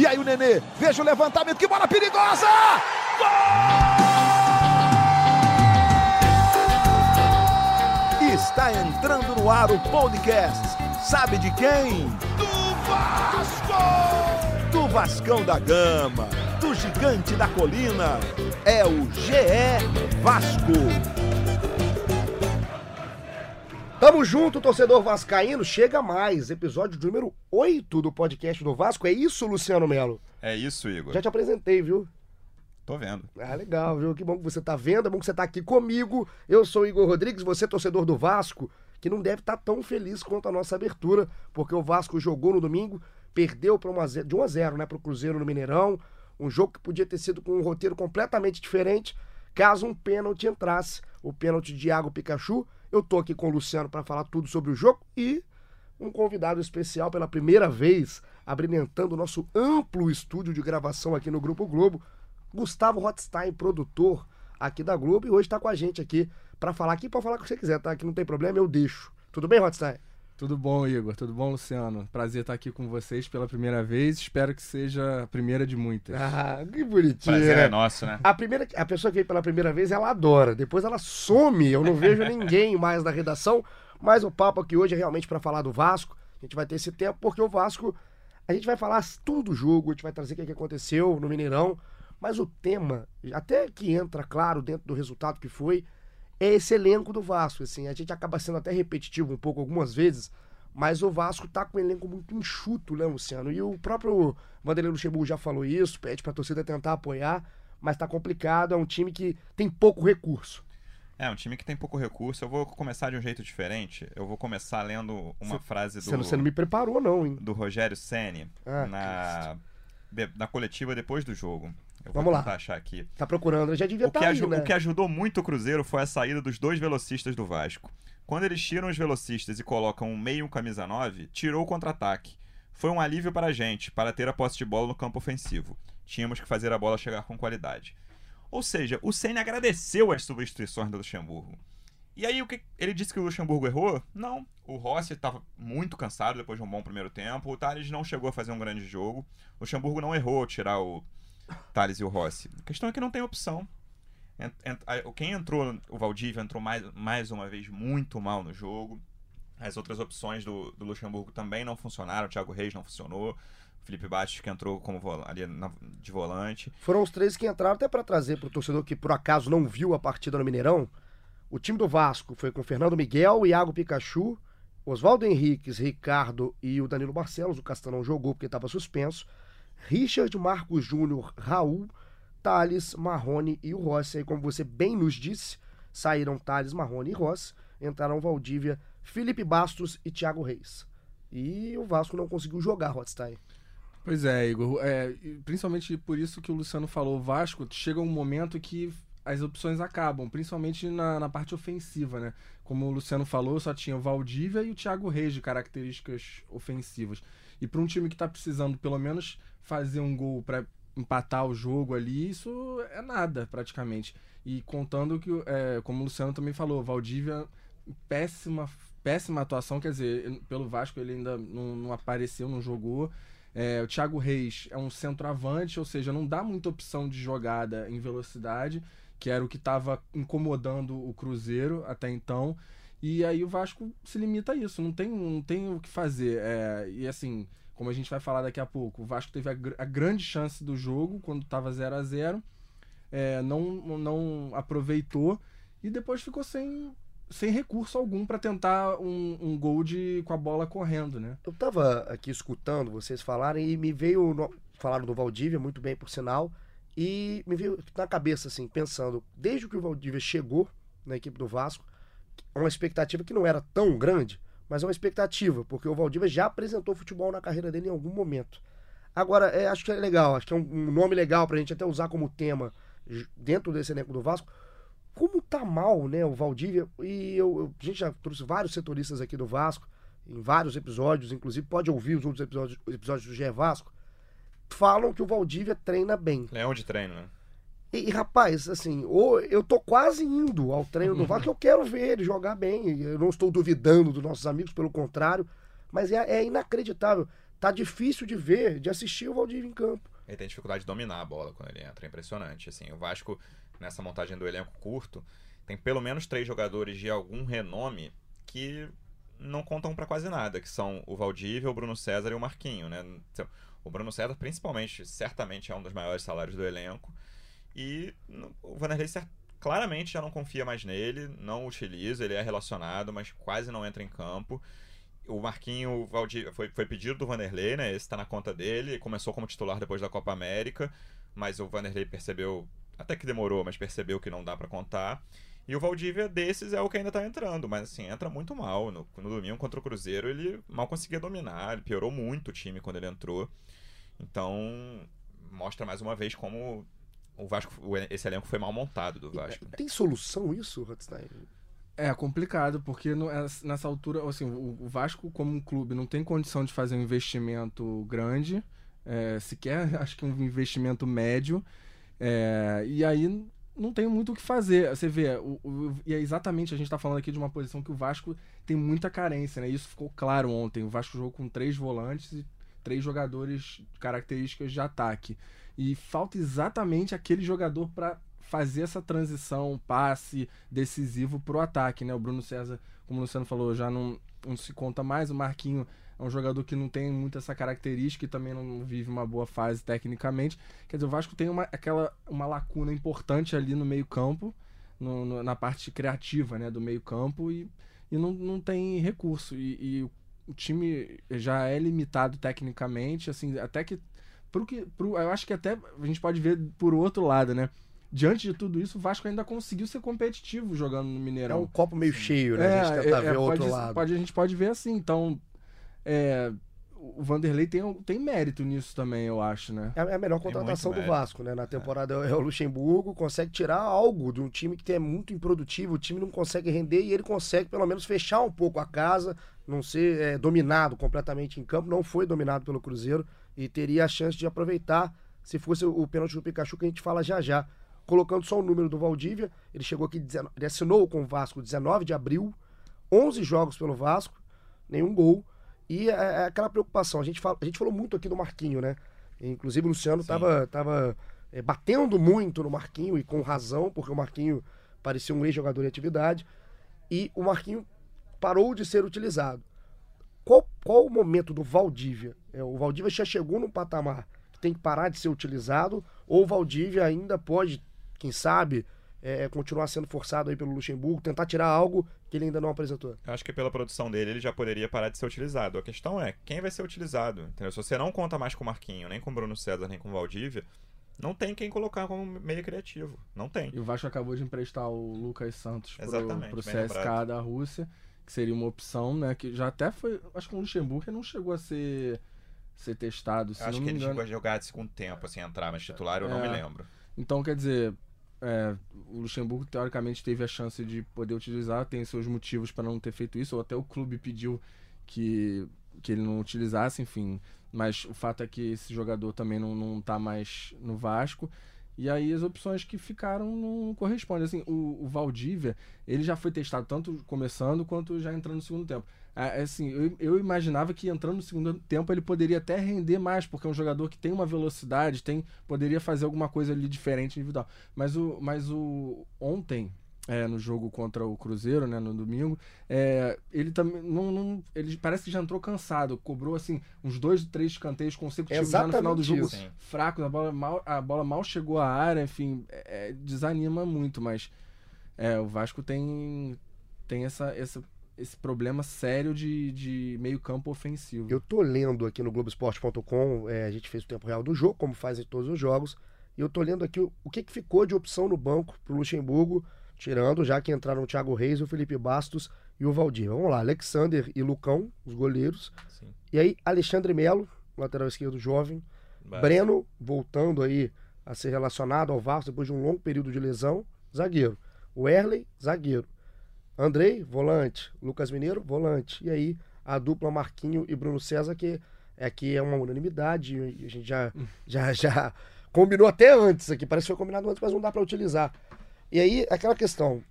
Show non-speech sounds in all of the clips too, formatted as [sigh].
E aí o Nenê, veja o levantamento, que bola perigosa! Gol! Está entrando no ar o podcast. Sabe de quem? Do Vasco! Do Vascão da Gama, do Gigante da Colina. É o GE Vasco. Tamo junto, torcedor vascaíno. Chega mais, episódio número 8 do podcast do Vasco. É isso, Luciano Melo? É isso, Igor. Já te apresentei, viu? Tô vendo. Ah, legal, viu? Que bom que você tá vendo, é bom que você tá aqui comigo. Eu sou o Igor Rodrigues, você torcedor do Vasco, que não deve estar tá tão feliz quanto a nossa abertura, porque o Vasco jogou no domingo, perdeu pra uma, de 1 a 0 né, pro Cruzeiro no Mineirão. Um jogo que podia ter sido com um roteiro completamente diferente, caso um pênalti entrasse. O pênalti de Iago Pikachu eu tô aqui com o Luciano para falar tudo sobre o jogo e um convidado especial pela primeira vez, abrilhantando o nosso amplo estúdio de gravação aqui no Grupo Globo, Gustavo Rothstein, produtor aqui da Globo, e hoje está com a gente aqui para falar aqui, pode falar o que você quiser, tá? Que não tem problema, eu deixo. Tudo bem, Rothstein? Tudo bom, Igor? Tudo bom, Luciano? Prazer estar aqui com vocês pela primeira vez. Espero que seja a primeira de muitas. Ah, que bonitinho. Prazer né? é nosso, né? A, primeira, a pessoa que veio pela primeira vez, ela adora. Depois ela some. Eu não vejo [laughs] ninguém mais na redação. Mas o papo aqui hoje é realmente para falar do Vasco. A gente vai ter esse tempo, porque o Vasco. A gente vai falar tudo do jogo, a gente vai trazer o que aconteceu no Mineirão. Mas o tema, até que entra claro dentro do resultado que foi, é esse elenco do Vasco. Assim, a gente acaba sendo até repetitivo um pouco algumas vezes mas o Vasco tá com um elenco muito enxuto, né, Luciano? E o próprio Vanderlei Luxemburgo já falou isso, pede pra torcida tentar apoiar, mas tá complicado, é um time que tem pouco recurso. É, um time que tem pouco recurso. Eu vou começar de um jeito diferente. Eu vou começar lendo uma Cê, frase do. Você não, não, me preparou, não, hein? Do Rogério Ceni ah, na, na coletiva depois do jogo. Eu Vamos lá. achar aqui. Tá procurando, já devia o estar que, tá aí, né? o que ajudou muito o Cruzeiro foi a saída dos dois velocistas do Vasco. Quando eles tiram os velocistas e colocam um meio e um camisa 9, tirou o contra-ataque. Foi um alívio para a gente, para ter a posse de bola no campo ofensivo. Tínhamos que fazer a bola chegar com qualidade. Ou seja, o Senna agradeceu as substituições do Luxemburgo. E aí, o que ele disse que o Luxemburgo errou? Não. O Rossi estava muito cansado depois de um bom primeiro tempo. O Thales não chegou a fazer um grande jogo. O Luxemburgo não errou tirar o Thales e o Rossi. A questão é que não tem opção. Quem entrou, o Valdívia entrou mais, mais uma vez muito mal no jogo. As outras opções do, do Luxemburgo também não funcionaram. O Thiago Reis não funcionou. O Felipe Bastos que entrou como ali na, de volante. Foram os três que entraram até para trazer para o torcedor que por acaso não viu a partida no Mineirão. O time do Vasco foi com Fernando Miguel, Iago Pikachu, Oswaldo Henriques, Ricardo e o Danilo Barcelos. O Castanão jogou porque estava suspenso. Richard, Marcos Júnior, Raul, Thales, Marrone e o Rossi. Aí, como você bem nos disse, saíram Thales, Marrone e Rossi. Entraram Valdívia, Felipe Bastos e Thiago Reis. E o Vasco não conseguiu jogar, Rothstein. Pois é, Igor. É, principalmente por isso que o Luciano falou, o Vasco chega um momento que as opções acabam, principalmente na, na parte ofensiva, né? Como o Luciano falou, só tinha o Valdívia e o Thiago Reis de características ofensivas. E para um time que está precisando pelo menos fazer um gol para empatar o jogo ali, isso é nada praticamente. E contando que, é, como o Luciano também falou, Valdívia, péssima, péssima atuação, quer dizer, pelo Vasco ele ainda não, não apareceu, não jogou. É, o Thiago Reis é um centroavante, ou seja, não dá muita opção de jogada em velocidade, que era o que estava incomodando o Cruzeiro até então. E aí o Vasco se limita a isso, não tem, não tem o que fazer. É, e assim, como a gente vai falar daqui a pouco, o Vasco teve a, a grande chance do jogo quando estava 0 a 0 é, não, não aproveitou e depois ficou sem, sem recurso algum para tentar um, um, gol de, com a bola correndo, né? Eu estava aqui escutando vocês falarem e me veio. No, falaram do Valdívia, muito bem por sinal, e me veio na cabeça, assim, pensando, desde que o Valdívia chegou na equipe do Vasco, uma expectativa que não era tão grande, mas é uma expectativa, porque o Valdívia já apresentou futebol na carreira dele em algum momento. Agora, é, acho que é legal, acho que é um, um nome legal pra gente até usar como tema dentro desse elenco do Vasco. Como tá mal, né, o Valdívia, e eu, eu, a gente já trouxe vários setoristas aqui do Vasco, em vários episódios, inclusive pode ouvir os outros episódios, episódios do GE Vasco, falam que o Valdívia treina bem. Leão de treino, né? E, rapaz, assim, ou eu tô quase indo ao treino do Vasco, eu quero ver ele jogar bem. Eu não estou duvidando dos nossos amigos, pelo contrário. Mas é, é inacreditável. tá difícil de ver, de assistir o Valdívia em campo. Ele tem dificuldade de dominar a bola quando ele entra, é impressionante. Assim, o Vasco, nessa montagem do elenco curto, tem pelo menos três jogadores de algum renome que não contam para quase nada, que são o Valdívia, o Bruno César e o Marquinho, né? Então, o Bruno César, principalmente, certamente é um dos maiores salários do elenco. E o Vanderlei claramente já não confia mais nele, não utiliza, ele é relacionado, mas quase não entra em campo. O Marquinho foi, foi pedido do Vanderlei, né? Esse está na conta dele, começou como titular depois da Copa América, mas o Vanderlei percebeu, até que demorou, mas percebeu que não dá para contar. E o Valdívia desses é o que ainda tá entrando, mas assim, entra muito mal. No, no domingo contra o Cruzeiro ele mal conseguia dominar, ele piorou muito o time quando ele entrou. Então, mostra mais uma vez como o Vasco, esse elenco foi mal montado do Vasco. Tem solução isso, Rothstein? É complicado, porque no, é, nessa altura, assim, o, Vasco, como um clube, não tem condição de fazer um investimento grande, é, sequer [laughs] acho que um investimento médio. É, e aí não tem muito o que fazer. Você vê, o, o, e é exatamente, a gente está falando aqui de uma posição que o Vasco tem muita carência, né? Isso ficou claro ontem. O Vasco jogou com três volantes e três jogadores características de ataque. E falta exatamente aquele jogador para fazer essa transição, passe decisivo para o ataque, né? O Bruno César, como o Luciano falou, já não, não se conta mais. O Marquinho é um jogador que não tem muito essa característica e também não vive uma boa fase tecnicamente. Quer dizer, o Vasco tem uma, aquela, uma lacuna importante ali no meio-campo, na parte criativa né, do meio-campo, e, e não, não tem recurso. E, e o time já é limitado tecnicamente, assim, até que. Pro que pro, eu acho que até a gente pode ver por outro lado, né? Diante de tudo isso, o Vasco ainda conseguiu ser competitivo jogando no Mineirão. É um copo meio cheio, né? É, a gente tenta é, ver é, o outro pode, lado. Pode, a gente pode ver assim. Então, é, o Vanderlei tem, tem mérito nisso também, eu acho, né? É a melhor contratação do Vasco, né? Na temporada é. é. o Luxemburgo, consegue tirar algo de um time que é muito improdutivo, o time não consegue render e ele consegue pelo menos fechar um pouco a casa, não ser é, dominado completamente em campo, não foi dominado pelo Cruzeiro e teria a chance de aproveitar se fosse o pênalti do Pikachu que a gente fala já já. Colocando só o número do Valdívia, ele chegou aqui, ele assinou com o Vasco 19 de abril, 11 jogos pelo Vasco, nenhum gol. E é, é aquela preocupação, a gente, fala, a gente falou muito aqui do Marquinho, né? Inclusive o Luciano estava tava, é, batendo muito no Marquinho e com razão, porque o Marquinho parecia um ex-jogador em atividade. E o Marquinho parou de ser utilizado. Qual, qual o momento do Valdívia? É, o Valdívia já chegou num patamar que tem que parar de ser utilizado, ou o Valdívia ainda pode, quem sabe, é, continuar sendo forçado aí pelo Luxemburgo, tentar tirar algo que ele ainda não apresentou? Eu acho que pela produção dele ele já poderia parar de ser utilizado. A questão é quem vai ser utilizado. Entendeu? Se você não conta mais com o Marquinho, nem com o Bruno César, nem com o Valdívia, não tem quem colocar como meio criativo. Não tem. E o Vasco acabou de emprestar o Lucas Santos para o CSK da Rússia que seria uma opção, né? Que já até foi. Acho que o Luxemburgo não chegou a ser, ser testado. Se acho que ele engano. chegou a jogar de segundo tempo, assim, entrar, mas titular eu é, não me lembro. Então, quer dizer, é, o Luxemburgo teoricamente teve a chance de poder utilizar, tem seus motivos para não ter feito isso, ou até o clube pediu que, que ele não utilizasse, enfim. Mas o fato é que esse jogador também não, não tá mais no Vasco. E aí as opções que ficaram não correspondem. Assim, o, o Valdívia, ele já foi testado tanto começando quanto já entrando no segundo tempo. É, assim, eu, eu, imaginava que entrando no segundo tempo ele poderia até render mais, porque é um jogador que tem uma velocidade, tem poderia fazer alguma coisa ali diferente individual. Mas o, mas o ontem, é, no jogo contra o Cruzeiro, né, no domingo, é, ele também não, não, ele parece que já entrou cansado, cobrou assim uns dois, três escanteios consecutivos já no final do jogo, isso. fraco, a bola mal, a bola mal chegou à área, enfim, é, desanima muito, mas é, o Vasco tem tem essa, essa esse problema sério de, de meio campo ofensivo. Eu tô lendo aqui no Globoesporte.com, é, a gente fez o tempo real do jogo, como faz em todos os jogos, e eu tô lendo aqui o, o que, que ficou de opção no banco pro Luxemburgo Tirando, já que entraram o Thiago Reis, o Felipe Bastos e o Valdir. Vamos lá, Alexander e Lucão, os goleiros. Sim. E aí, Alexandre Melo, lateral esquerdo jovem. Breno, voltando aí a ser relacionado ao Vasco depois de um longo período de lesão, zagueiro. O Erley, zagueiro. Andrei, volante. Lucas Mineiro, volante. E aí, a dupla Marquinho e Bruno César, que aqui é uma unanimidade. A gente já, já, já combinou até antes aqui. Parece que foi combinado antes, mas não dá para utilizar. E aí, aquela questão,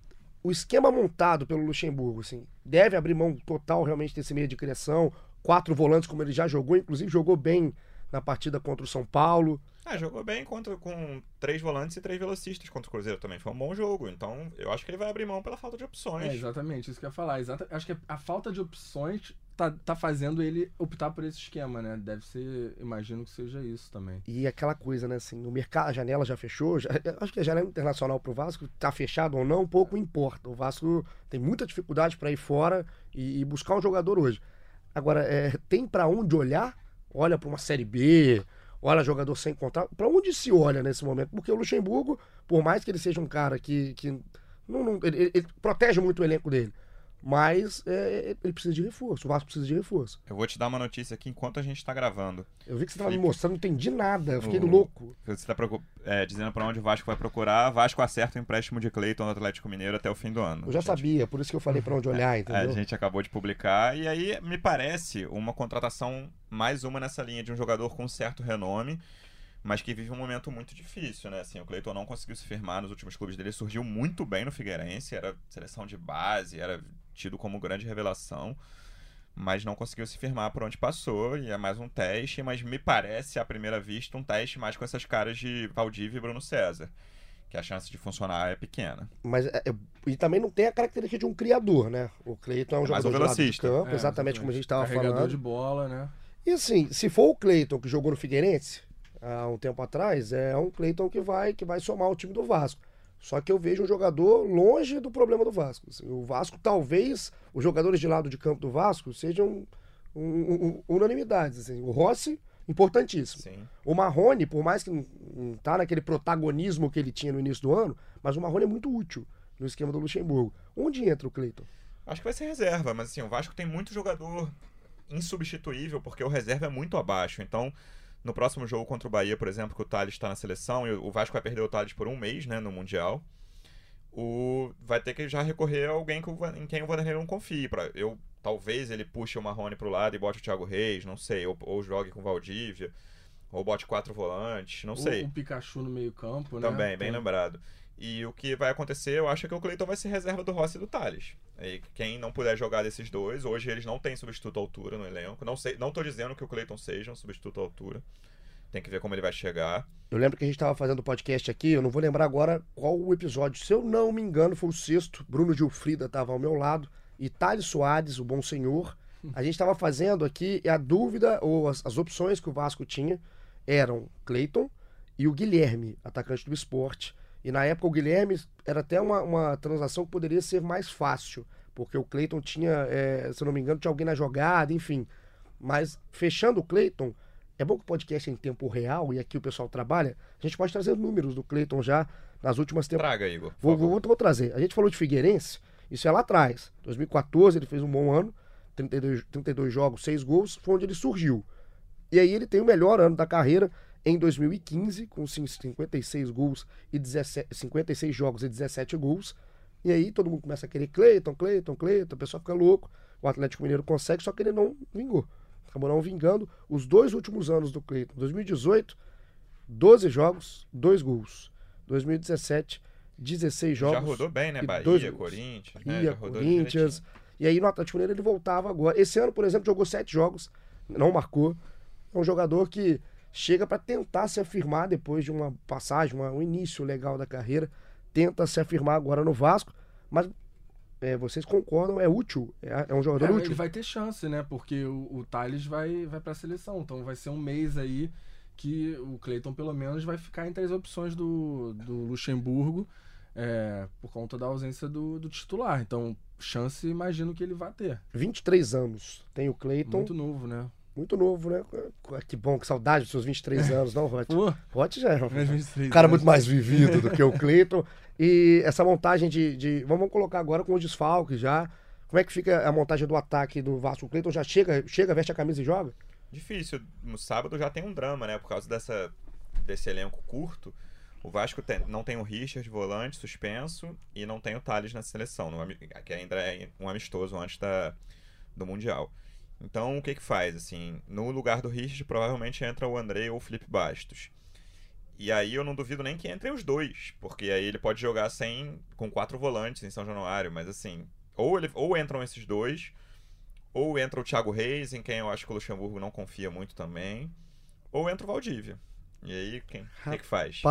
o esquema montado pelo Luxemburgo, assim, deve abrir mão total realmente desse meio de criação, quatro volantes, como ele já jogou, inclusive jogou bem na partida contra o São Paulo. Ah, jogou bem contra, com três volantes e três velocistas contra o Cruzeiro também. Foi um bom jogo. Então, eu acho que ele vai abrir mão pela falta de opções. É, exatamente, isso que eu ia falar. Exata, acho que a falta de opções tá, tá fazendo ele optar por esse esquema, né? Deve ser, imagino que seja isso também. E aquela coisa, né, assim, o mercado, a janela já fechou, já, acho que a janela internacional pro Vasco tá fechado ou não, pouco importa. O Vasco tem muita dificuldade para ir fora e, e, buscar um jogador hoje. Agora, é, tem para onde olhar? Olha para uma Série B, olha jogador sem contrato. Para onde se olha nesse momento? Porque o Luxemburgo, por mais que ele seja um cara que, que não, não ele, ele, protege muito o elenco dele, mas é, ele precisa de reforço. O Vasco precisa de reforço. Eu vou te dar uma notícia aqui enquanto a gente está gravando. Eu vi que você estava me mostrando, não entendi nada. Eu fiquei o... louco. Você está é, dizendo para onde o Vasco vai procurar. Vasco acerta o empréstimo de Cleiton no Atlético Mineiro até o fim do ano. Eu já gente... sabia, por isso que eu falei para onde olhar, é, entendeu? A gente acabou de publicar. E aí me parece uma contratação, mais uma nessa linha de um jogador com certo renome mas que vive um momento muito difícil, né? Assim, o Cleiton não conseguiu se firmar nos últimos clubes dele, surgiu muito bem no Figueirense, era seleção de base, era tido como grande revelação, mas não conseguiu se firmar por onde passou, e é mais um teste, mas me parece, à primeira vista, um teste mais com essas caras de Valdívia e Bruno César. Que a chance de funcionar é pequena. Mas é, e também não tem a característica de um criador, né? O Cleiton é um é jogador um velocista. de campo, é, exatamente como a gente estava falando. de bola, né? E assim, se for o Cleiton que jogou no Figueirense, há um tempo atrás, é um Cleiton que vai, que vai somar o time do Vasco. Só que eu vejo um jogador longe do problema do Vasco. Assim, o Vasco, talvez, os jogadores de lado de campo do Vasco sejam um, um, um, unanimidades. Assim. O Rossi, importantíssimo. Sim. O Marrone, por mais que não, não tá naquele protagonismo que ele tinha no início do ano, mas o Marrone é muito útil no esquema do Luxemburgo. Onde entra o Cleiton? Acho que vai ser reserva, mas assim, o Vasco tem muito jogador insubstituível, porque o reserva é muito abaixo. Então, no próximo jogo contra o Bahia, por exemplo, que o Thales está na seleção, e o Vasco vai perder o Thales por um mês, né, no Mundial, o... vai ter que já recorrer a alguém que o... em quem o Vanderlei não confie. Pra... Eu, talvez ele puxe o Marrone pro lado e bote o Thiago Reis, não sei, ou, ou jogue com o Valdívia, ou bote quatro volantes, não o, sei. O Pikachu no meio campo, né? Também, bem Tem... lembrado. E o que vai acontecer, eu acho que o Cleiton vai ser reserva do Rossi e do Thales. E quem não puder jogar desses dois, hoje eles não têm substituto à altura no elenco. Não sei, não tô dizendo que o Cleiton seja um substituto à altura. Tem que ver como ele vai chegar. Eu lembro que a gente estava fazendo podcast aqui, eu não vou lembrar agora qual o episódio. Se eu não me engano, foi o sexto. Bruno Gilfrida estava ao meu lado. E Thales Soares, o bom senhor. A gente estava fazendo aqui e a dúvida, ou as, as opções que o Vasco tinha eram Cleiton e o Guilherme, atacante do esporte. E na época o Guilherme era até uma, uma transação que poderia ser mais fácil, porque o Cleiton tinha, é, se não me engano, tinha alguém na jogada, enfim. Mas fechando o Cleiton, é bom que o podcast é em tempo real e aqui o pessoal trabalha. A gente pode trazer números do Cleiton já nas últimas temporadas. Traga, Igor. Vou, vou, vou, trazer. A gente falou de Figueirense, isso é lá atrás. 2014 ele fez um bom ano, 32, 32 jogos, 6 gols, foi onde ele surgiu. E aí ele tem o melhor ano da carreira, em 2015, com 56 gols e 17, 56 jogos e 17 gols. E aí todo mundo começa a querer Cleiton, Cleiton, Cleiton, o pessoal fica louco. O Atlético Mineiro consegue, só que ele não vingou. Acabou não vingando os dois últimos anos do Cleiton. 2018, 12 jogos, 2 gols. 2017, 16 jogos. Já rodou bem, né? Bahia, dois Corinthians. Né? Bahia, né? Corinthians. E aí no Atlético Mineiro ele voltava agora. Esse ano, por exemplo, jogou 7 jogos, não marcou. É um jogador que chega para tentar se afirmar depois de uma passagem, uma, um início legal da carreira, tenta se afirmar agora no Vasco, mas é, vocês concordam, é útil, é, é um jogador é, útil. Ele vai ter chance, né? Porque o, o Thales vai, vai para a seleção, então vai ser um mês aí que o Cleiton pelo menos vai ficar entre as opções do, do Luxemburgo é, por conta da ausência do, do, titular. Então, chance imagino que ele vai ter. 23 anos tem o Cleiton. Muito novo, né? Muito novo, né? Que bom, que saudade dos seus 23 anos, não, Rot? Pô, Rot já é um cara muito mais vivido do que o Cleiton. E essa montagem de, de, Vamos colocar agora com o desfalque já. Como é que fica a montagem do ataque do Vasco? O Cleiton já chega, chega, veste a camisa e joga? Difícil. No sábado já tem um drama, né? Por causa dessa, desse elenco curto. O Vasco tem, não tem o Richard volante suspenso e não tem o Thales na seleção, no, que ainda é um amistoso antes da, do Mundial. Então, o que que faz? Assim, no lugar do Richard, provavelmente entra o André ou o Felipe Bastos. E aí eu não duvido nem que entrem os dois, porque aí ele pode jogar sem com quatro volantes em São Januário, mas assim, ou ele ou entram esses dois, Ou entra o Thiago Reis, em quem eu acho que o Luxemburgo não confia muito também. Ou entra o Valdívia. E aí, quem o que, que faz?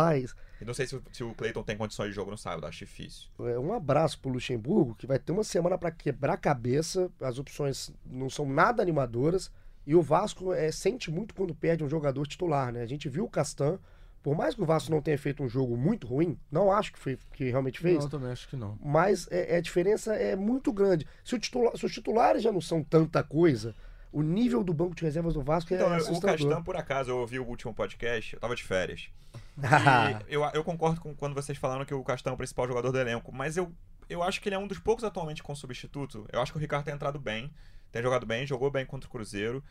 E não sei se, o- se o Cleiton tem condições de jogo no sábado, acho difícil. é, um abraço pro Luxemburgo, que vai ter uma semana pra quebrar a cabeça. As opções não são nada animadoras. E o Vasco é, sente muito quando perde um jogador titular, né? A gente viu o Castan. Por mais que o Vasco não tenha feito um jogo muito ruim, não acho que, foi, que realmente fez. Não, eu também acho que não. mas é, é- a diferença é muito grande. Se, o titula- se os titulares já não são tanta coisa, o nível do banco de reservas do Vasco Então, é o. Castan, por acaso, eu ouvi o último podcast, eu tava de férias. [laughs] Eu, eu concordo com quando vocês falaram que o Castan é o principal jogador do elenco, mas eu, eu acho que ele é um dos poucos atualmente com substituto. Eu acho que o Ricardo tem entrado bem, tem jogado bem, jogou bem contra o Cruzeiro.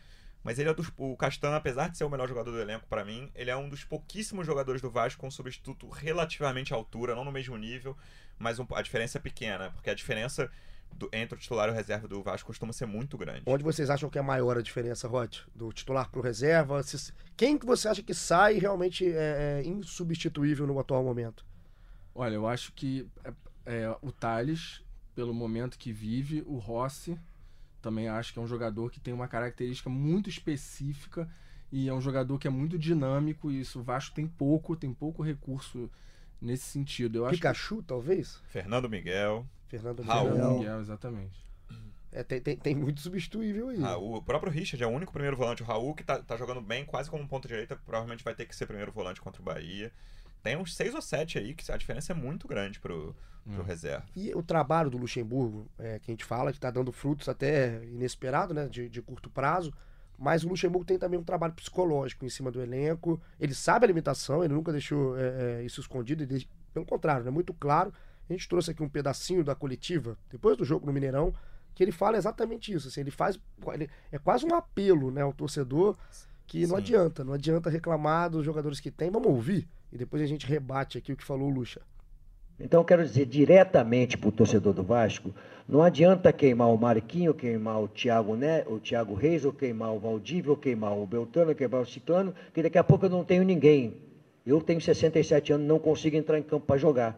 Mas ele é dos. O Castan, apesar de ser o melhor jogador do elenco pra mim, ele é um dos pouquíssimos jogadores do Vasco com substituto relativamente à altura, não no mesmo nível, mas um- a diferença é pequena, porque a diferença do- entre o titular e o reserva do Vasco costuma ser muito grande. Onde vocês acham que é maior a diferença, Rod? Do titular pro reserva? Se- Quem que você acha que sai realmente é, é insubstituível no atual momento? Olha, eu acho que é, é, o Thales, pelo momento que vive, o Rossi, também acho que é um jogador que tem uma característica muito específica e é um jogador que é muito dinâmico e isso o Vasco tem pouco, tem pouco recurso nesse sentido. Eu acho Pikachu, talvez? Fernando Miguel, Fernando Raul. Miguel. Miguel, exatamente. É, tem, tem, tem muito substituível aí. Ah, o próprio Richard é o único primeiro volante. O Raul, que tá, tá jogando bem, quase como ponta direita, provavelmente vai ter que ser primeiro volante contra o Bahia. Tem uns seis ou sete aí, que a diferença é muito grande pro, pro Hum. reserva. E o trabalho do Luxemburgo, é, que a gente fala, que tá dando frutos até inesperado, né? De, de curto prazo. Mas o Luxemburgo tem também um trabalho psicológico em cima do elenco. Ele sabe a limitação, ele nunca deixou é, é, isso escondido. ele- pelo contrário, é muito claro. A gente trouxe aqui um pedacinho da coletiva, depois do jogo no Mineirão, que ele fala exatamente isso. assim, ele faz. ele- é quase um apelo né, ao torcedor que não Sim. adianta. Não adianta reclamar dos jogadores que tem. Vamos ouvir. E depois a gente rebate aqui o que falou o Luxa. Então, eu quero dizer diretamente para o torcedor do Vasco: não adianta queimar o Mariquinho, queimar o Thiago, né, o Thiago Reis, ou queimar o Valdívia, ou queimar o Beltrano, ou queimar o Ciclano, que daqui a pouco eu não tenho ninguém. Eu tenho 67 anos, não consigo entrar em campo para jogar.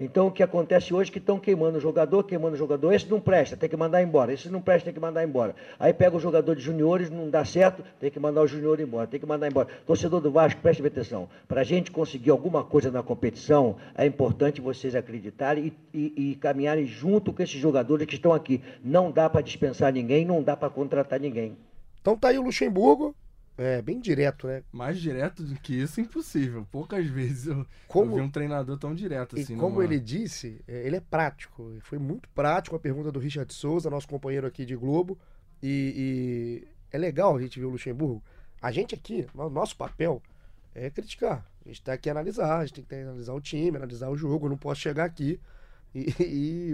Então, o que acontece hoje é que estão queimando o jogador, queimando o jogador. Esse não presta, tem que mandar embora. Esse não presta, tem que mandar embora. Aí pega o jogador de juniores, não dá certo, tem que mandar o junior embora, tem que mandar embora. Torcedor do Vasco, preste atenção. Para a gente conseguir alguma coisa na competição, é importante vocês acreditarem e, e- e caminharem junto com esses jogadores que estão aqui. Não dá para dispensar ninguém, não dá para contratar ninguém. Então tá aí o Luxemburgo, é bem direto, né? Mais direto do que isso, impossível. Poucas vezes eu, Como- eu vi um treinador tão direto E assim. como numa- ele disse, é, ele é prático. Foi muito prático a pergunta do Richard Souza, nosso companheiro aqui de Globo. E, e é legal a gente ver o Luxemburgo. A gente aqui, nosso papel é criticar. A gente tem que analisar, a gente tem que analisar o time, analisar o jogo. Eu não posso chegar aqui e, [laughs]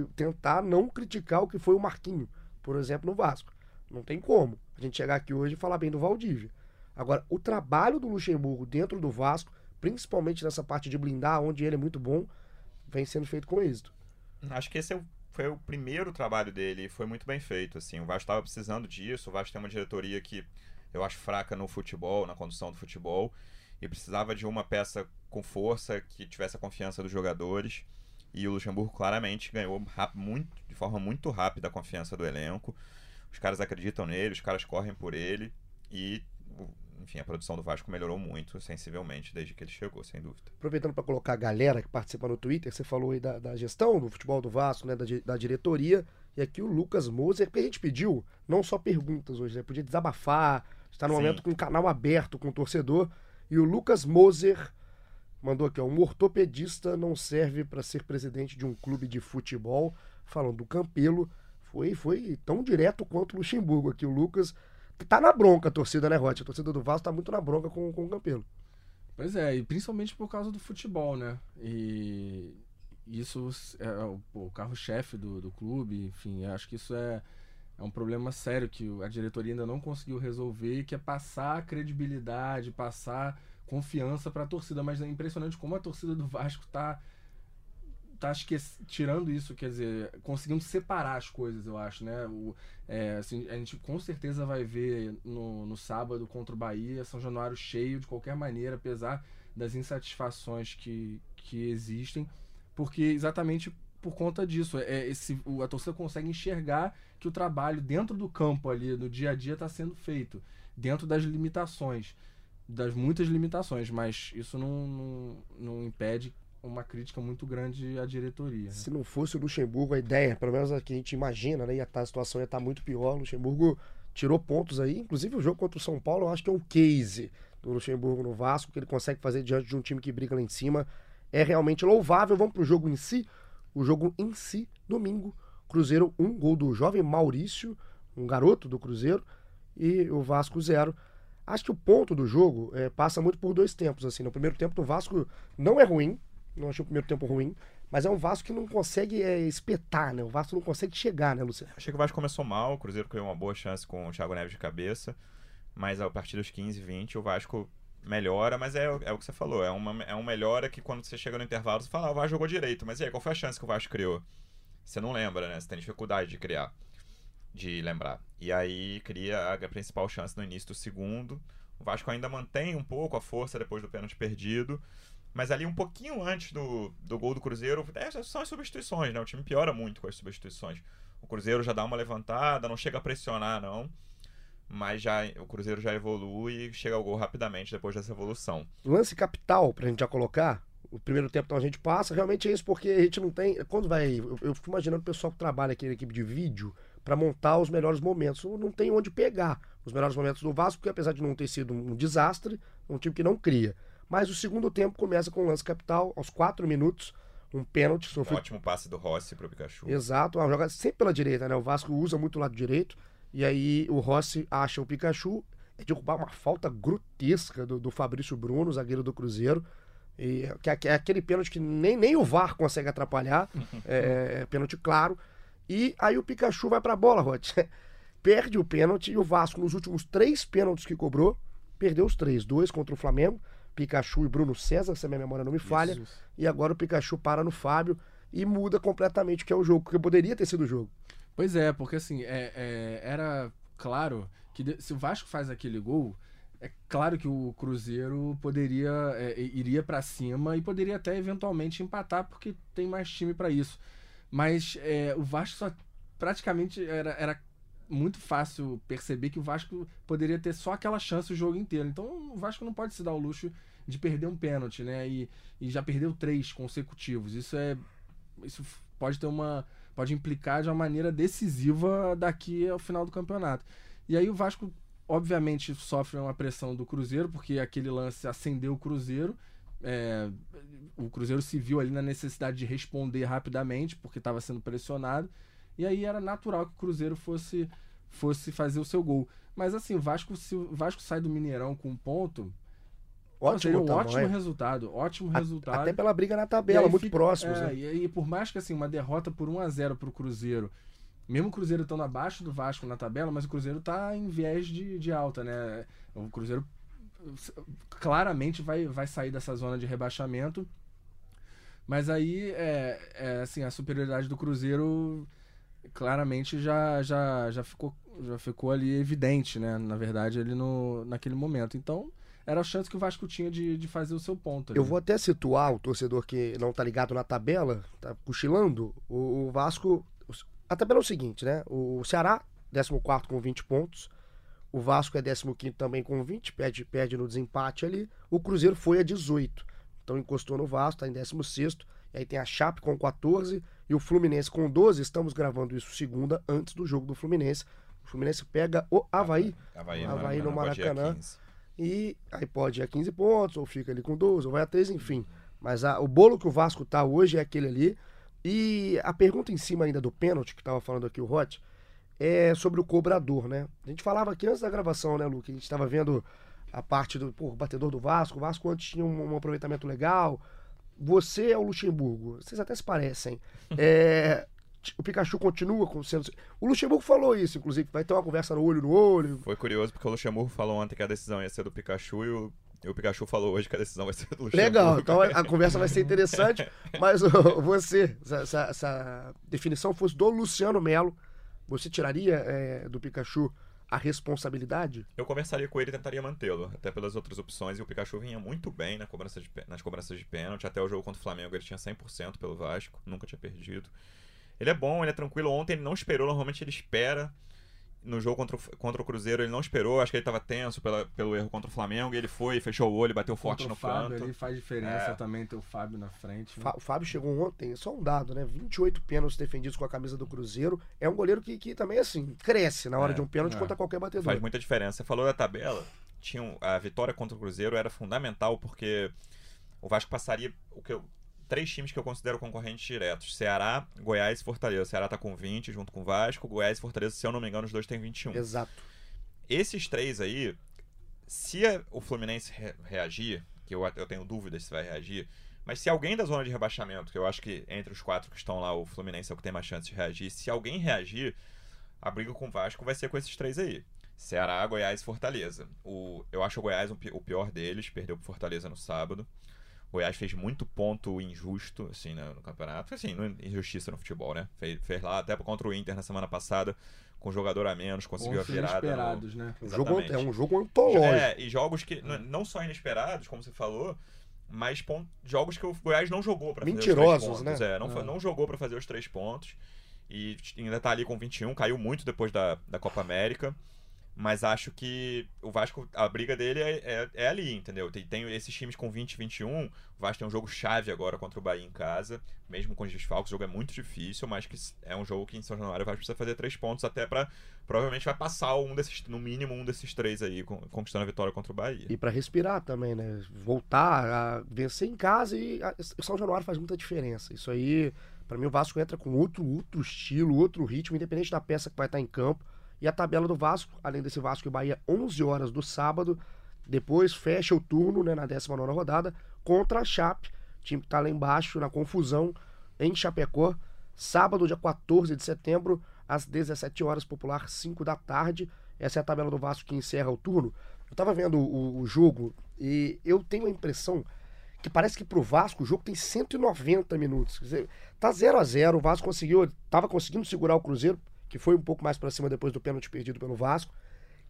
e tentar não criticar o que foi o Marquinho, por exemplo, no Vasco. Não tem como a gente chegar aqui hoje e falar bem do Valdívia. Agora, o trabalho do Luxemburgo dentro do Vasco, principalmente nessa parte de blindar, onde ele é muito bom, vem sendo feito com êxito. Acho que esse é o- foi o primeiro trabalho dele e foi muito bem feito. Assim, o Vasco estava precisando disso. O Vasco tem uma diretoria que eu acho fraca no futebol, na condução do futebol, e precisava de uma peça com força que tivesse a confiança dos jogadores. E o Luxemburgo claramente ganhou muito, de forma muito rápida a confiança do elenco. Os caras acreditam nele, os caras correm por ele e, enfim, a produção do Vasco melhorou muito sensivelmente desde que ele chegou, sem dúvida. Aproveitando para colocar a galera que participa no Twitter, você falou aí da, da gestão do futebol do Vasco, né, da, da diretoria, e aqui o Lucas Moser, porque a gente pediu não só perguntas hoje, né, podia desabafar, está no Sim. momento com o canal aberto com o torcedor, e o Lucas Moser mandou aqui, ó, um ortopedista não serve para ser presidente de um clube de futebol, falando do Campelo, foi, foi tão direto quanto o Luxemburgo aqui, o Lucas, tá na bronca a torcida, né, Rote? A torcida do Vasco tá muito na bronca com, com o Campelo. Pois é, e principalmente por causa do futebol, né? E isso é o, carro-chefe do, do clube, enfim, acho que isso é, é um problema sério que a diretoria ainda não conseguiu resolver, que é passar credibilidade, passar confiança para a torcida. Mas é impressionante como a torcida do Vasco tá, tá tirando isso, quer dizer, conseguindo separar as coisas, eu acho, né? O, é, assim, a gente com certeza vai ver no, no sábado contra o Bahia, São Januário cheio de qualquer maneira, apesar das insatisfações que, que existem, porque exatamente por conta disso. É, esse, o, a torcida consegue enxergar que o trabalho dentro do campo ali, no dia a dia, está sendo feito. Dentro das limitações. Das muitas limitações, mas isso não, não, não impede uma crítica muito grande à diretoria. Né? Se não fosse o Luxemburgo, a ideia, pelo menos a que a gente imagina, né? Ia tá, a situação ia estar tá muito pior. O Luxemburgo tirou pontos aí. Inclusive o jogo contra o São Paulo, eu acho que é um case do Luxemburgo no Vasco, que ele consegue fazer diante de um time que briga lá em cima. É realmente louvável. Vamos pro jogo em si. O jogo em si, domingo. Cruzeiro, um gol do jovem Maurício, um garoto do Cruzeiro, e o Vasco zero. Acho que o ponto do jogo é, passa muito por dois tempos. assim. No primeiro tempo do Vasco não é ruim, não achei o primeiro tempo ruim, mas é um Vasco que não consegue é, espetar, né? O Vasco não consegue chegar, né, Luciano? Achei que o Vasco começou mal, o Cruzeiro criou uma boa chance com o Thiago Neves de cabeça, mas a partir dos 15, 20, o Vasco melhora, mas é, é o que você falou, é uma, é uma melhora que quando você chega no intervalo, você fala, ah, o Vasco jogou direito, mas e aí, qual foi a chance que o Vasco criou? Você não lembra, né? Você tem dificuldade de criar, de lembrar. E aí cria a principal chance no início do segundo. O Vasco ainda mantém um pouco a força depois do pênalti perdido, mas ali um pouquinho antes do, do gol do Cruzeiro, é, são as substituições, né? O time piora muito com as substituições. O Cruzeiro já dá uma levantada, não chega a pressionar, não. Mas já o Cruzeiro já evolui e chega ao gol rapidamente depois dessa evolução. Lance capital pra gente já colocar. O primeiro tempo então a gente passa, realmente é isso, porque a gente não tem. Quando vai. Eu, eu fico imaginando o pessoal que trabalha aqui na equipe de vídeo para montar os melhores momentos. Não tem onde pegar os melhores momentos do Vasco, porque apesar de não ter sido um desastre, é um time que não cria. Mas o segundo tempo começa com o lance capital, aos 4 minutos, um pênalti. Sofrido... Um ótimo passe do Rossi pro Pikachu. Exato, uma jogada sempre pela direita, né? O Vasco usa muito o lado direito. E aí o Rossi acha o Pikachu. É derrubar uma falta grotesca do, do Fabrício Bruno, zagueiro do Cruzeiro. E, que é, é aquele pênalti que nem, nem o VAR consegue atrapalhar. [laughs] é, é pênalti claro. E aí o Pikachu vai pra bola, Rod. [laughs] Perde o pênalti e o Vasco, nos últimos três pênaltis que cobrou, perdeu os três. Dois contra o Flamengo Pikachu e Bruno César, se a minha memória não me falha. Isso. E agora o Pikachu para no Fábio e muda completamente o que é o jogo, porque poderia ter sido o jogo. Pois é, porque assim, é, é, era claro que se o Vasco faz aquele gol, é claro que o Cruzeiro poderia é, iria para cima e poderia até eventualmente empatar porque tem mais time para isso. Mas é, o Vasco só praticamente era, era muito fácil perceber que o Vasco poderia ter só aquela chance o jogo inteiro. Então o Vasco não pode se dar o luxo de perder um pênalti, né? E, e já perdeu três consecutivos. Isso é. Isso pode ter uma. Pode implicar de uma maneira decisiva daqui ao final do campeonato. E aí o Vasco, obviamente, sofre uma pressão do Cruzeiro, porque aquele lance acendeu o Cruzeiro. É, o Cruzeiro se viu ali na necessidade de responder rapidamente, porque estava sendo pressionado. E aí era natural que o Cruzeiro fosse fosse fazer o seu gol. Mas assim, o Vasco, se o Vasco sai do Mineirão com um ponto, ótimo seria um ótimo resultado, ótimo a, resultado. Até pela briga na tabela, muito fica, próximos. É, né? e, e por mais que assim, uma derrota por 1 a 0 para o Cruzeiro, mesmo o Cruzeiro estando abaixo do Vasco na tabela, mas o Cruzeiro está em viés de, de alta, né? O Cruzeiro claramente vai, vai sair dessa zona de rebaixamento. Mas aí, é, é assim, a superioridade do Cruzeiro claramente já, já, já, ficou, já ficou ali evidente, né? Na verdade, ele no, naquele momento. Então, era a chance que o Vasco tinha de, de fazer o seu ponto. Ali. Eu vou até situar o torcedor que não tá ligado na tabela, tá cochilando. O, o Vasco. A tabela é o seguinte, né? O Ceará, 14 com 20 pontos. O Vasco é 15 também com 20, perde, perde no desempate ali. O Cruzeiro foi a 18. Então encostou no Vasco, tá em 16. E aí tem a Chape com 14 e o Fluminense com 12. Estamos gravando isso segunda, antes do jogo do Fluminense. O Fluminense pega o Havaí. Havaí, Havaí no Maracanã. E aí pode ir a 15 pontos, ou fica ali com 12, ou vai a 13, enfim. Mas a, o bolo que o Vasco tá hoje é aquele ali. E a pergunta em cima ainda do pênalti, que estava falando aqui o Hot, é sobre o cobrador, né? A gente falava aqui antes da gravação, né, Luke? A gente estava vendo a parte do pô, batedor do Vasco. O Vasco antes tinha um, um aproveitamento legal, você é o Luxemburgo. Vocês até se parecem. [laughs] É, o Pikachu continua sendo. O Luxemburgo falou isso, inclusive, vai ter uma conversa no olho no olho. Foi curioso porque o Luxemburgo falou ontem que a decisão ia ser do Pikachu e o, e o Pikachu falou hoje que a decisão vai ser do Luxemburgo. Legal, então a [laughs] conversa vai ser interessante. [laughs] mas você, se essa, essa, definição fosse do Luciano Melo, você tiraria é, do Pikachu a responsabilidade? Eu conversaria com ele e tentaria mantê-lo, até pelas outras opções. E o Pikachu vinha muito bem na cobrança de, nas cobranças de pênalti. Até o jogo contra o Flamengo ele tinha 100% pelo Vasco, nunca tinha perdido. Ele é bom, ele é tranquilo. Ontem ele não esperou, normalmente ele espera no jogo contra o, contra o Cruzeiro ele não esperou, acho que ele estava tenso pela, pelo erro contra o Flamengo, e ele foi, fechou o olho, bateu forte Contra no o Fábio canto. ali faz diferença É. também ter o Fábio na frente. né? O Fábio chegou ontem, só um dado, né? 28 pênaltis defendidos com a camisa do Cruzeiro. É um goleiro que, que também, assim, cresce na hora É, de um pênalti é. contra qualquer batedor. Faz muita diferença. Você falou da tabela, tinha um- a vitória contra o Cruzeiro era fundamental porque o Vasco passaria o que eu- três times que eu considero concorrentes diretos: Ceará, Goiás e Fortaleza. O Ceará tá com 20 junto com o Vasco, Goiás e Fortaleza, se eu não me engano, os dois têm 21. Exato. Esses três aí, se o Fluminense re- reagir, que eu, eu tenho dúvidas se vai reagir, mas se alguém da zona de rebaixamento, que eu acho que entre os quatro que estão lá, o Fluminense é o que tem mais chance de reagir, se alguém reagir, a briga com o Vasco vai ser com esses três aí. Ceará, Goiás e Fortaleza. O, eu acho o Goiás um o pior deles, perdeu pro Fortaleza no sábado. O Goiás fez muito ponto injusto, assim, né, no campeonato. Assim, não é injustiça no futebol, né? Fez, fez lá até contra o Inter na semana passada, com jogador a menos, conseguiu a Pontos virada. no- inesperados, né? Um jogo, é um jogo antológico. é, e jogos que n- não só inesperados, como você falou, mas jogos que o Goiás não jogou pra fazer Mentirosos, os três pontos. né? É, não, É. não jogou pra fazer os três pontos. E ainda tá ali com 21, caiu muito depois da, da Copa América. Mas acho que o Vasco, a briga dele é, é, é ali, entendeu? Tem, tem esses times com 20 e 21. O Vasco tem um jogo chave agora contra o Bahia em casa. Mesmo com os desfalques, o jogo é muito difícil, mas que é um jogo que em São Januário o Vasco precisa fazer três pontos até pra. Provavelmente vai passar um desses, no mínimo um desses três aí, con- conquistando a vitória contra o Bahia. E pra respirar também, né? Voltar a vencer em casa e a- São Januário faz muita diferença. Isso aí, pra mim, o Vasco entra com outro, outro estilo, outro ritmo, independente da peça que vai estar em campo. E a tabela do Vasco, além desse Vasco e Bahia, 11 horas do sábado. Depois fecha o turno, né, na 19 rodada, contra a Chape, time que tá lá embaixo, na confusão, em Chapecó. Sábado, dia 14 de setembro, às 17 horas, popular, 5 da tarde. Essa é a tabela do Vasco que encerra o turno. Eu tava vendo o, o jogo e eu tenho a impressão que parece que pro Vasco o jogo tem 190 minutos. Quer dizer, tá 0 a 0 o Vasco conseguiu, tava conseguindo segurar o Cruzeiro, que foi um pouco mais pra cima depois do pênalti perdido pelo Vasco,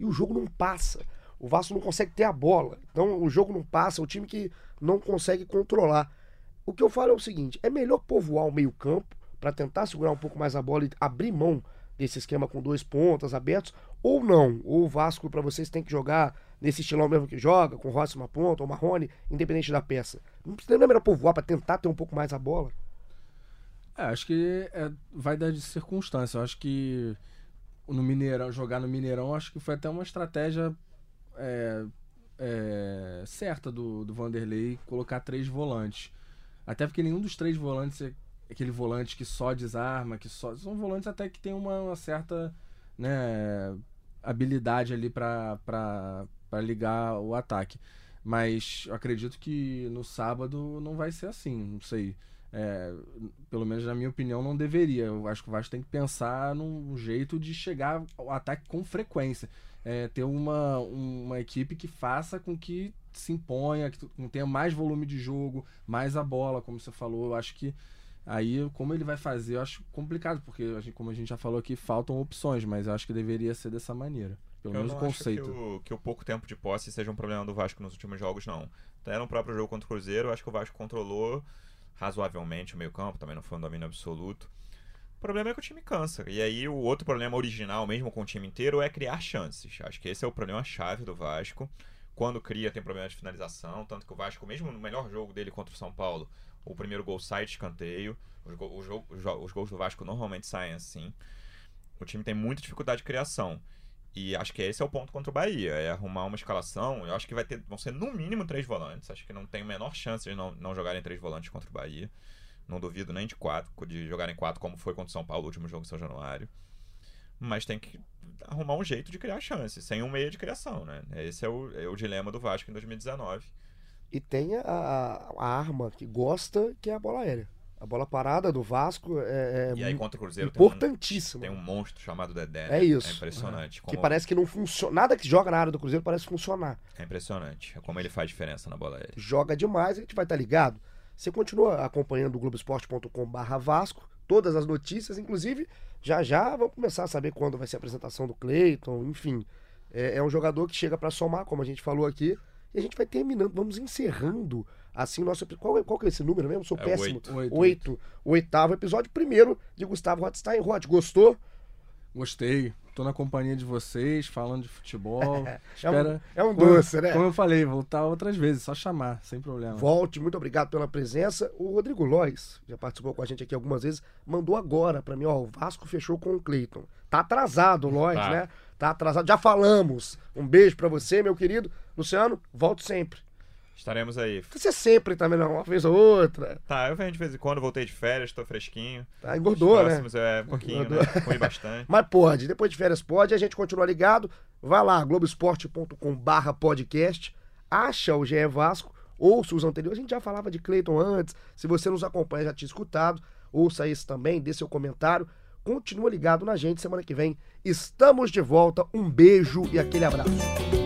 e o jogo não passa. O Vasco não consegue ter a bola. Então o jogo não passa, o time que não consegue controlar. O que eu falo é o seguinte: é melhor povoar o meio-campo para tentar segurar um pouco mais a bola e abrir mão desse esquema com dois pontas abertos, ou não? Ou o Vasco, para vocês, tem que jogar nesse estilão mesmo que joga, com Rossi uma ponta, ou Marrone, independente da peça. Não precisa é melhor povoar para tentar ter um pouco mais a bola? É, acho que é, vai dar de circunstância. Eu acho que no Mineirão, jogar no Mineirão, acho que foi até uma estratégia é, é, certa do, do Vanderlei colocar três volantes. Até porque nenhum dos três volantes é aquele volante que só desarma, que só. São volantes até que tem uma, uma certa né, habilidade ali para ligar o ataque. Mas eu acredito que no sábado não vai ser assim, não sei. É, pelo menos na minha opinião, não deveria. Eu acho que o Vasco tem que pensar num jeito de chegar ao ataque com frequência. É, ter uma, uma equipe que faça com que se imponha, que tenha mais volume de jogo, mais a bola, como você falou. Eu acho que aí, como ele vai fazer, eu acho complicado, porque, a gente- como a gente já falou aqui, faltam opções, mas eu acho que deveria ser dessa maneira. Pelo Eu menos o não acho conceito. que o, que o pouco tempo de posse seja um problema do Vasco nos últimos jogos, não. Até no próprio jogo contra o Cruzeiro, eu acho que o Vasco controlou razoavelmente o meio-campo, também não foi um domínio absoluto. O problema é que o time cansa. E aí o outro problema original, mesmo com o time inteiro, é criar chances. Acho que esse é o problema-chave do Vasco. Quando cria, tem problema de finalização. Tanto que o Vasco, mesmo no melhor jogo dele contra o São Paulo, o primeiro gol sai de escanteio. Os, go- os jo- os gols do Vasco normalmente saem assim. O time tem muita dificuldade de criação. E acho que esse é o ponto contra o Bahia, é arrumar uma escalação. Eu acho que vai ter, vão ser no mínimo três volantes. Acho que não tem a menor chance de não, não jogarem três volantes contra o Bahia. Não duvido nem de quatro, de jogarem quatro, como foi contra o São Paulo, o último jogo em São Januário. Mas tem que arrumar um jeito de criar chances, sem um meio de criação, né? Esse é o, é o dilema do Vasco em 2019. E tem a- a arma que gosta, que é a bola aérea. A bola parada do Vasco é, é e aí contra o Cruzeiro tem um, tem um monstro chamado Dedé. É né? isso. É impressionante. Que como- parece que não funciona. Nada que joga na área do Cruzeiro parece funcionar. É impressionante. Como ele faz diferença na bola aérea. Joga demais, a gente vai estar ligado. Você continua acompanhando o Globoesporte.com/barra Vasco. todas as notícias, inclusive já já vamos começar a saber quando vai ser a apresentação do Cleiton, enfim. É, é um jogador que chega para somar, como a gente falou aqui, e a gente vai terminando, vamos encerrando assim o nosso qual, qual que é esse número mesmo? Sou É péssimo. oito. Oito. Oito. Oitavo episódio, primeiro de Gustavo Rotstein. Rot, gostou? Gostei. Tô na companhia de vocês, falando de futebol. [laughs] É Espera. um, é um como- doce, né? Como eu falei, voltar outras vezes, só chamar, sem problema. Volte, muito obrigado pela presença. O Rodrigo Lois, já participou com a gente aqui algumas vezes, mandou agora pra mim, ó, o Vasco fechou com o Cleiton. Tá atrasado o Lois, Tá. né? Tá atrasado, já falamos. Um beijo pra você, meu querido. Luciano, volto sempre. Estaremos aí. Você sempre também, não, uma vez ou outra. Tá, eu venho de vez em quando, voltei de férias, tô fresquinho. Tá, engordou, né? próximos é um pouquinho, né? Engordou. Comi bastante. [laughs] Mas pode, depois de férias pode, a gente continua ligado. Vai lá, globesport.com barra podcast, acha o GE Vasco, ouça os anteriores. A gente já falava de Cleiton antes. Se você nos acompanha, já tinha escutado, ouça esse também, dê seu comentário. Continua ligado na gente, semana que vem estamos de volta. Um beijo e aquele abraço.